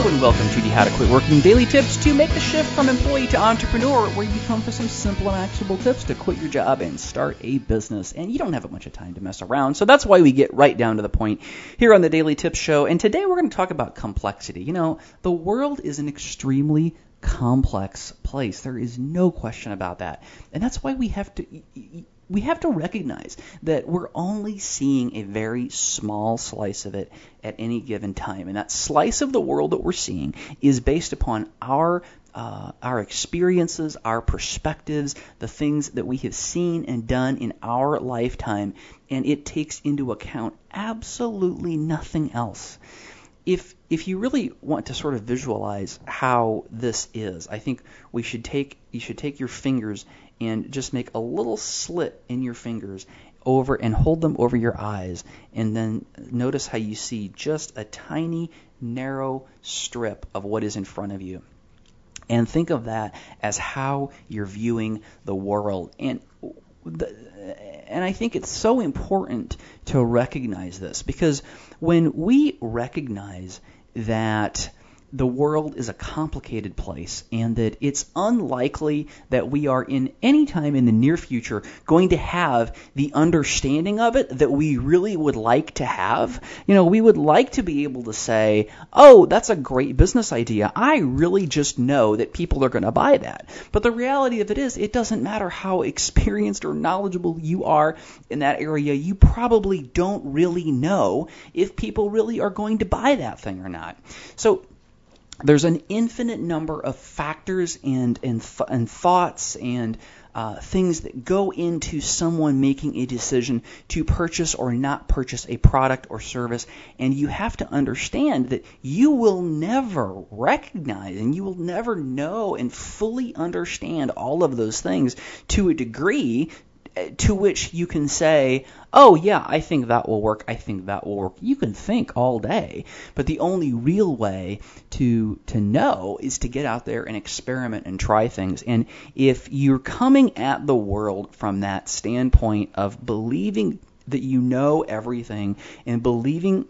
Hello and welcome to the How to Quit Working Daily Tips to make the shift from employee to entrepreneur, where you come for some simple and actionable tips to quit your job and start a business. And you don't have a bunch of time to mess around, so that's why we get right down to the point here on the Daily Tips Show. And today we're going to talk about complexity. You know, the world is an extremely complex place. There is no question about that. And that's why we have to we have to recognize that we're only seeing a very small slice of it at any given time. And that slice of the world that we're seeing is based upon our uh, our experiences, our perspectives, the things that we have seen and done in our lifetime, and it takes into account absolutely nothing else. If if you really want to sort of visualize how this is, I think we should take you should take your fingers and just make a little slit in your fingers over and hold them over your eyes and then notice how you see just a tiny narrow strip of what is in front of you. And think of that as how you're viewing the world. And the, and I think it's so important to recognize this because when we recognize that the world is a complicated place and that it's unlikely that we are in any time in the near future going to have the understanding of it that we really would like to have. You know, we would like to be able to say, oh, that's a great business idea. I really just know that people are going to buy that. But the reality of it is, it doesn't matter how experienced or knowledgeable you are in that area, you probably don't really know if people really are going to buy that thing or not. So, there's an infinite number of factors and and, th- and thoughts and uh, things that go into someone making a decision to purchase or not purchase a product or service. And you have to understand that you will never recognize and you will never know and fully understand all of those things to a degree to which you can say, oh, yeah, I think that will work. I think that will work. You can think all day, but the only real way to, to know is to get out there and experiment and try things. And if you're coming at the world from that standpoint of believing that you know everything and believing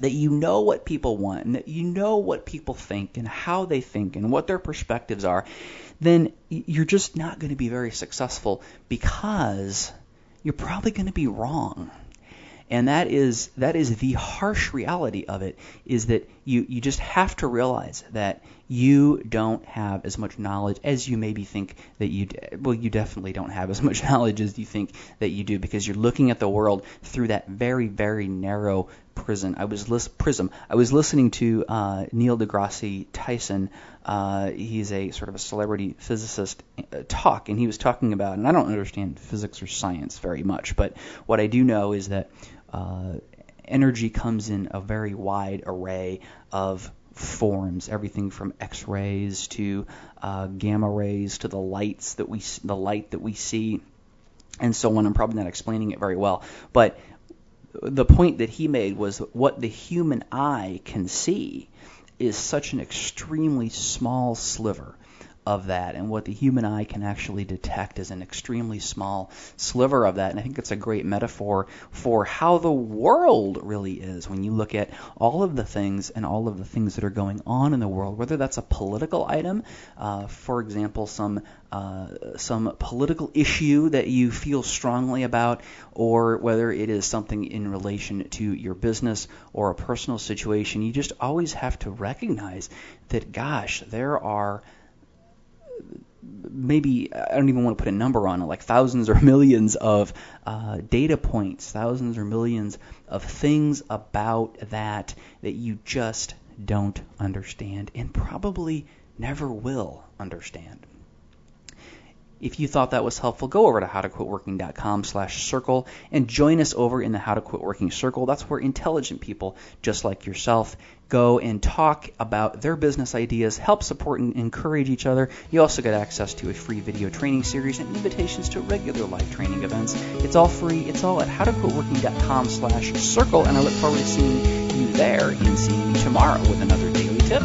that you know what people want and that you know what people think and how they think and what their perspectives are, then you're just not going to be very successful because you're probably going to be wrong. And that is that is the harsh reality of it is that you you just have to realize that you don't have as much knowledge as you maybe think that you do. well you definitely don't have as much knowledge as you think that you do because you're looking at the world through that very very narrow prison. I was prism. I was listening to uh, Neil deGrasse Tyson. Uh, he's a sort of a celebrity physicist uh, talk, and he was talking about. And I don't understand physics or science very much, but what I do know is that uh, energy comes in a very wide array of forms, everything from X-rays to uh, gamma rays to the lights that we the light that we see, and so on. I'm probably not explaining it very well, but the point that he made was what the human eye can see is such an extremely small sliver of that, and what the human eye can actually detect is an extremely small sliver of that. And I think it's a great metaphor for how the world really is when you look at all of the things and all of the things that are going on in the world, whether that's a political item, uh, for example, some uh, some political issue that you feel strongly about, or whether it is something in relation to your business or a personal situation, you just always have to recognize that, gosh, there are maybe I don't even want to put a number on it, like thousands or millions of uh, data points, thousands or millions of things about that that you just don't understand and probably never will understand. If you thought that was helpful, go over to howtoquitworking.com slash circle and join us over in the How to Quit Working Circle. That's where intelligent people just like yourself go and talk about their business ideas, help support and encourage each other. You also get access to a free video training series and invitations to regular live training events. It's all free. It's all at howtoquitworking.com slash circle, and I look forward to seeing you there and seeing you tomorrow with another daily tip